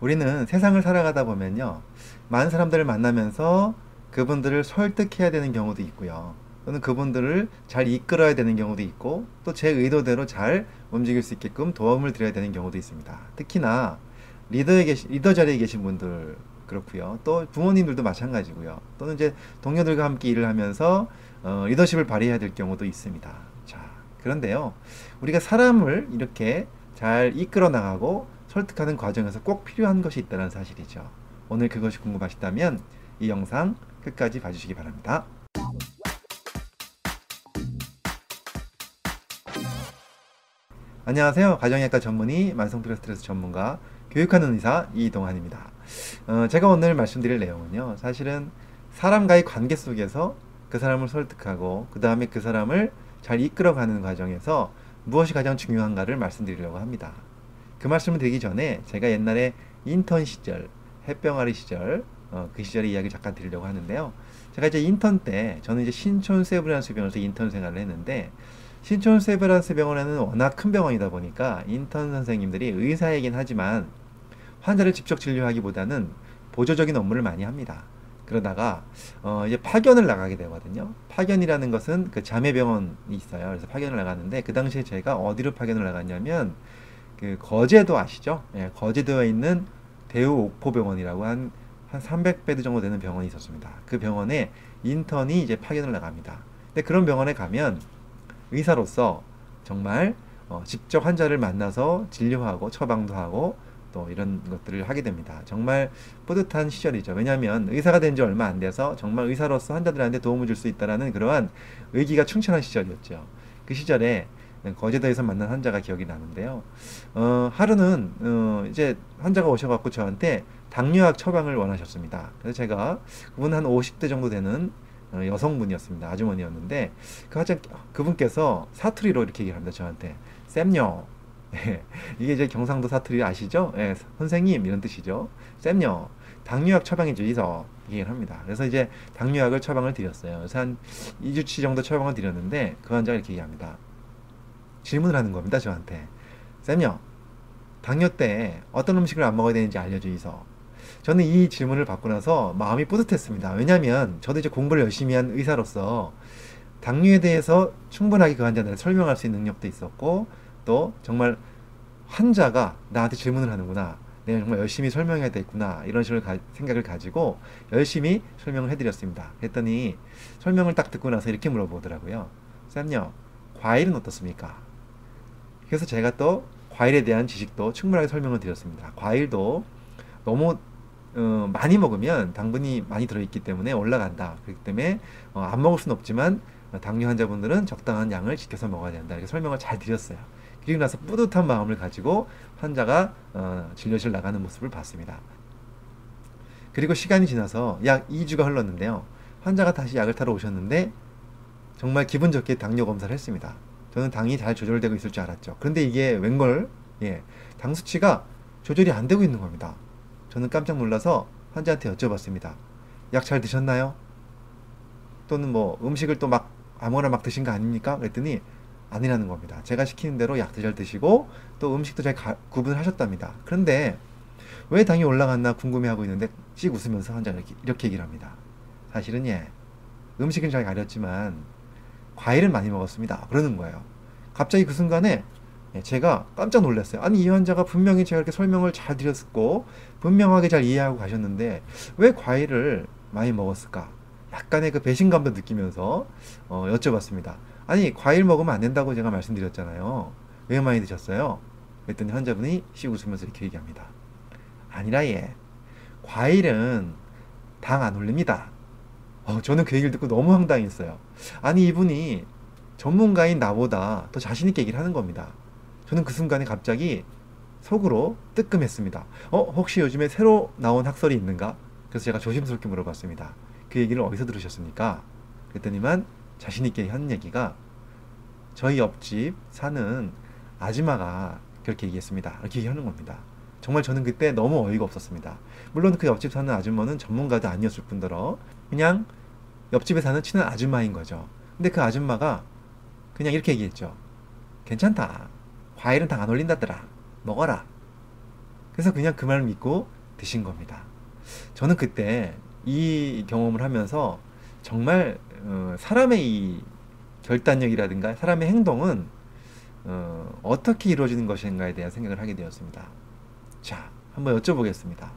우리는 세상을 살아가다 보면요. 많은 사람들을 만나면서 그분들을 설득해야 되는 경우도 있고요. 또는 그분들을 잘 이끌어야 되는 경우도 있고 또 제 의도대로 잘 움직일 수 있게끔 도움을 드려야 되는 경우도 있습니다. 특히나 리더에 계시, 리더 자리에 계신 분들 그렇고요. 또 부모님들도 마찬가지고요. 또는 이제 동료들과 함께 일을 하면서 어, 리더십을 발휘해야 될 경우도 있습니다. 자, 그런데요. 우리가 사람을 이렇게 잘 이끌어 나가고 설득하는 과정에서 꼭 필요한 것이 있다는 사실이죠. 오늘 그것이 궁금하시다면 이 영상 끝까지 봐주시기 바랍니다. 안녕하세요. 가정의학과 전문의 만성피로 스트레스 전문가 교육하는 의사 이동환입니다. 어, 제가 오늘 말씀드릴 내용은요. 사실은 사람과의 관계 속에서 그 사람을 설득하고 그 다음에 그 사람을 잘 이끌어가는 과정에서 무엇이 가장 중요한가를 말씀드리려고 합니다. 그 말씀을 드리기 전에 제가 옛날에 인턴 시절, 햇병아리 시절, 어, 그 시절의 이야기를 잠깐 드리려고 하는데요. 제가 이제 인턴 때, 저는 이제 신촌 세브란스 병원에서 인턴 생활을 했는데, 신촌 세브란스 병원에는 워낙 큰 병원이다 보니까 인턴 선생님들이 의사이긴 하지만 환자를 직접 진료하기보다는 보조적인 업무를 많이 합니다. 그러다가 어 이제 파견을 나가게 되거든요. 파견이라는 것은 그 자매 병원이 있어요. 그래서 파견을 나갔는데 그 당시에 제가 어디로 파견을 나갔냐면 그 거제도 아시죠? 예, 거제도에 있는 대우 옥포병원이라고 한, 한 300베드 정도 되는 병원이 있었습니다. 그 병원에 인턴이 이제 파견을 나갑니다. 근데 그런 병원에 가면 의사로서 정말 어, 직접 환자를 만나서 진료하고 처방도 하고 또 이런 것들을 하게 됩니다. 정말 뿌듯한 시절이죠. 왜냐하면 의사가 된 지 얼마 안 돼서 정말 의사로서 환자들한테 도움을 줄 수 있다라는 그러한 의기가 충천한 시절이었죠. 그 시절에 거제도에서 만난 환자가 기억이 나는데요. 어, 하루는 어, 이제 환자가 오셔갖고 저한테 당뇨약 처방을 원하셨습니다. 그래서 제가 그분 한 50대 정도 되는 어, 여성분이었습니다. 아주머니였는데 그 하자 그분께서 사투리로 이렇게 얘기를 합니다. 저한테 쌤요. 예, 이게 이제 경상도 사투리 아시죠? 예, 선생님 이런 뜻이죠. 쌤요. 당뇨약 처방해 주이소 얘기를 합니다. 그래서 이제 당뇨약을 처방을 드렸어요. 그래서 한 2주치 정도 처방을 드렸는데 그 환자가 이렇게 얘기합니다. 질문을 하는 겁니다. 저한테. 쌤요. 당뇨 때 어떤 음식을 안 먹어야 되는지 알려주이소. 저는 이 질문을 받고 나서 마음이 뿌듯했습니다. 왜냐하면 저도 이제 공부를 열심히 한 의사로서 당뇨에 대해서 충분하게 그 환자한테 설명할 수 있는 능력도 있었고 또 정말 환자가 나한테 질문을 하는구나. 내가 정말 열심히 설명해야 되겠구나. 이런 식으로 가, 생각을 가지고 열심히 설명을 해드렸습니다. 그랬더니 설명을 딱 듣고 나서 이렇게 물어보더라고요. 쌤요, 과일은 어떻습니까? 그래서 제가 또 과일에 대한 지식도 충분하게 설명을 드렸습니다. 과일도 너무 어, 많이 먹으면 당분이 많이 들어있기 때문에 올라간다. 그렇기 때문에 어, 안 먹을 수는 없지만 어, 당뇨 환자분들은 적당한 양을 지켜서 먹어야 된다. 이렇게 설명을 잘 드렸어요. 그리고 나서 뿌듯한 마음을 가지고 환자가 어, 진료실 나가는 모습을 봤습니다. 그리고 시간이 지나서 약 2주가 흘렀는데요. 환자가 다시 약을 타러 오셨는데 정말 기분 좋게 당뇨 검사를 했습니다. 저는 당이 잘 조절되고 있을 줄 알았죠. 그런데 이게 웬걸, 예, 당 수치가 조절이 안 되고 있는 겁니다. 저는 깜짝 놀라서 환자한테 여쭤봤습니다. 약 잘 드셨나요? 또는 뭐 음식을 또 막 아무거나 막 드신 거 아닙니까? 그랬더니 아니라는 겁니다. 제가 시키는 대로 약도 잘 드시고 또 음식도 잘 가, 구분하셨답니다. 그런데 왜 당이 올라갔나 궁금해하고 있는데 씩 웃으면서 환자가 이렇게, 이렇게 얘기를 합니다. 사실은 예, 음식은 잘 가렸지만 과일은 많이 먹었습니다. 그러는 거예요. 갑자기 그 순간에 예, 제가 깜짝 놀랐어요. 아니 이 환자가 분명히 제가 이렇게 설명을 잘 드렸고 분명하게 잘 이해하고 가셨는데 왜 과일을 많이 먹었을까? 약간의 그 배신감도 느끼면서 어, 여쭤봤습니다. 아니 과일 먹으면 안 된다고 제가 말씀드렸잖아요. 왜 많이 드셨어요? 그랬더니 환자분이 씩 웃으면서 이렇게 얘기합니다. 아니라 예, 과일은 당 안 올립니다. 어, 저는 그 얘기를 듣고 너무 황당했어요. 아니 이분이 전문가인 나보다 더 자신있게 얘기를 하는 겁니다. 저는 그 순간에 갑자기 속으로 뜨끔했습니다. 어, 혹시 요즘에 새로 나온 학설이 있는가? 그래서 제가 조심스럽게 물어봤습니다. 그 얘기를 어디서 들으셨습니까? 그랬더니만 자신있게 하는 얘기가 저희 옆집 사는 아줌마가 그렇게 얘기했습니다. 이렇게 얘기하는 겁니다. 정말 저는 그때 너무 어이가 없었습니다. 물론 그 옆집 사는 아줌마는 전문가도 아니었을 뿐더러 그냥 옆집에 사는 친한 아줌마인 거죠. 근데 그 아줌마가 그냥 이렇게 얘기했죠. 괜찮다. 과일은 당 안 올린다더라. 먹어라. 그래서 그냥 그 말을 믿고 드신 겁니다. 저는 그때 이 경험을 하면서 정말 어, 사람의 이 결단력이라든가 사람의 행동은 어, 어떻게 이루어지는 것인가에 대한 생각을 하게 되었습니다. 자, 한번 여쭤보겠습니다.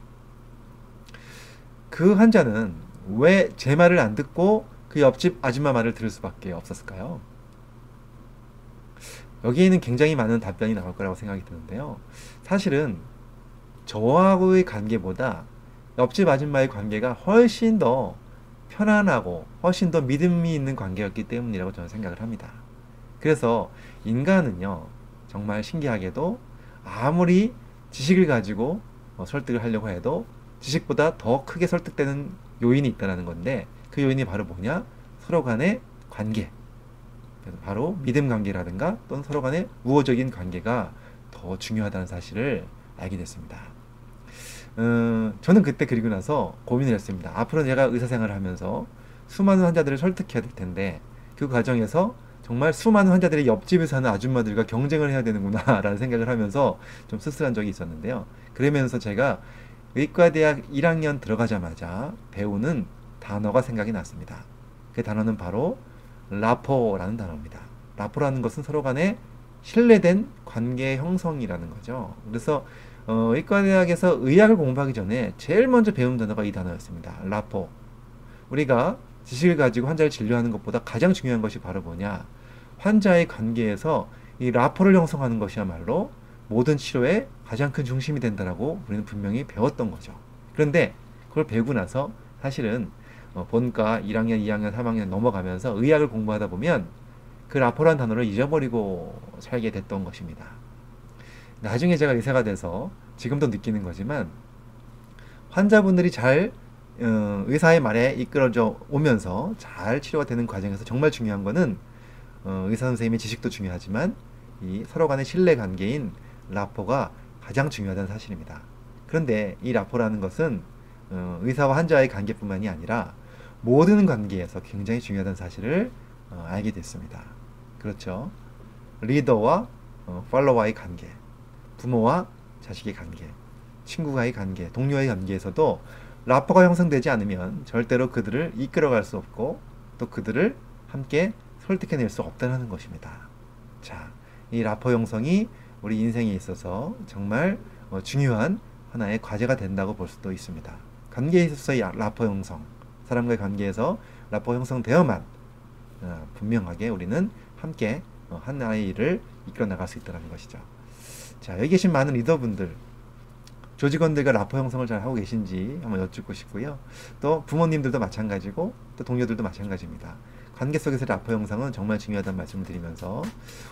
그 환자는 왜 제 말을 안 듣고 그 옆집 아줌마 말을 들을 수밖에 없었을까요? 여기에는 굉장히 많은 답변이 나올 거라고 생각이 드는데요. 사실은 저하고의 관계보다 옆집 아줌마의 관계가 훨씬 더 편안하고 훨씬 더 믿음이 있는 관계였기 때문이라고 저는 생각을 합니다. 그래서 인간은요, 정말 신기하게도 아무리 지식을 가지고 어, 설득을 하려고 해도 지식보다 더 크게 설득되는 요인이 있다는 건데 그 요인이 바로 뭐냐? 서로 간의 관계. 바로 믿음 관계라든가 또는 서로 간의 우호적인 관계가 더 중요하다는 사실을 알게 됐습니다. 음, 저는 그때 그리고 나서 고민을 했습니다. 앞으로 내가 의사생활을 하면서 수많은 환자들을 설득해야 될 텐데 그 과정에서 정말 수많은 환자들이 옆집에 사는 아줌마들과 경쟁을 해야 되는구나라는 생각을 하면서 좀 쓸쓸한 적이 있었는데요. 그러면서 제가 의과대학 1학년 들어가자마자 배우는 단어가 생각이 났습니다. 그 단어는 바로 라포라는 단어입니다. 라포라는 것은 서로 간에 신뢰된 관계 형성이라는 거죠. 그래서 어, 의과대학에서 의학을 공부하기 전에 제일 먼저 배운 단어가 이 단어였습니다. 라포. 우리가 지식을 가지고 환자를 진료하는 것보다 가장 중요한 것이 바로 뭐냐? 환자의 관계에서 이 라포를 형성하는 것이야말로 모든 치료의 가장 큰 중심이 된다라고 우리는 분명히 배웠던 거죠. 그런데 그걸 배우고 나서 사실은 어, 본과 1학년, 2학년, 3학년 넘어가면서 의학을 공부하다 보면 그 라포란 단어를 잊어버리고 살게 됐던 것입니다. 나중에 제가 의사가 돼서 지금도 느끼는 거지만 환자분들이 잘 어, 의사의 말에 이끌어져 오면서 잘 치료가 되는 과정에서 정말 중요한 거는 어, 의사 선생님의 지식도 중요하지만 이 서로 간의 신뢰 관계인 라포가 가장 중요하다는 사실입니다. 그런데 이 라포라는 것은 어, 의사와 환자의 관계뿐만이 아니라 모든 관계에서 굉장히 중요하다는 사실을 어, 알게 됐습니다. 그렇죠. 리더와 어, 팔로와의 관계, 부모와 자식의 관계, 친구와의 관계, 동료의 관계에서도 라퍼가 형성되지 않으면 절대로 그들을 이끌어갈 수 없고 또 그들을 함께 설득해낼 수 없다는 것입니다. 자, 이 라퍼 형성이 우리 인생에 있어서 정말 어, 중요한 하나의 과제가 된다고 볼 수도 있습니다. 관계에 있어서의 라퍼 형성, 사람과의 관계에서 라퍼 형성되어만 어, 분명하게 우리는 함께 어, 하나의 일을 이끌어 나갈 수 있다는 것이죠. 자, 여기 계신 많은 리더분들, 조직원들과 라퍼 형성을 잘 하고 계신지 한번 여쭙고 싶고요. 또 부모님들도 마찬가지고 또 동료들도 마찬가지입니다. 관계 속에서 라퍼 형성은 정말 중요하다는 말씀을 드리면서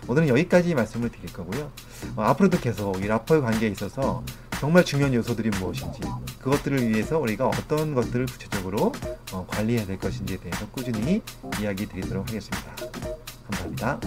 오늘은 여기까지 말씀을 드릴 거고요. 어, 앞으로도 계속 이 라퍼의 관계에 있어서 정말 중요한 요소들이 무엇인지 그것들을 위해서 우리가 어떤 것들을 구체적으로 어, 관리해야 될 것인지에 대해서 꾸준히 이야기 드리도록 하겠습니다. 감사합니다.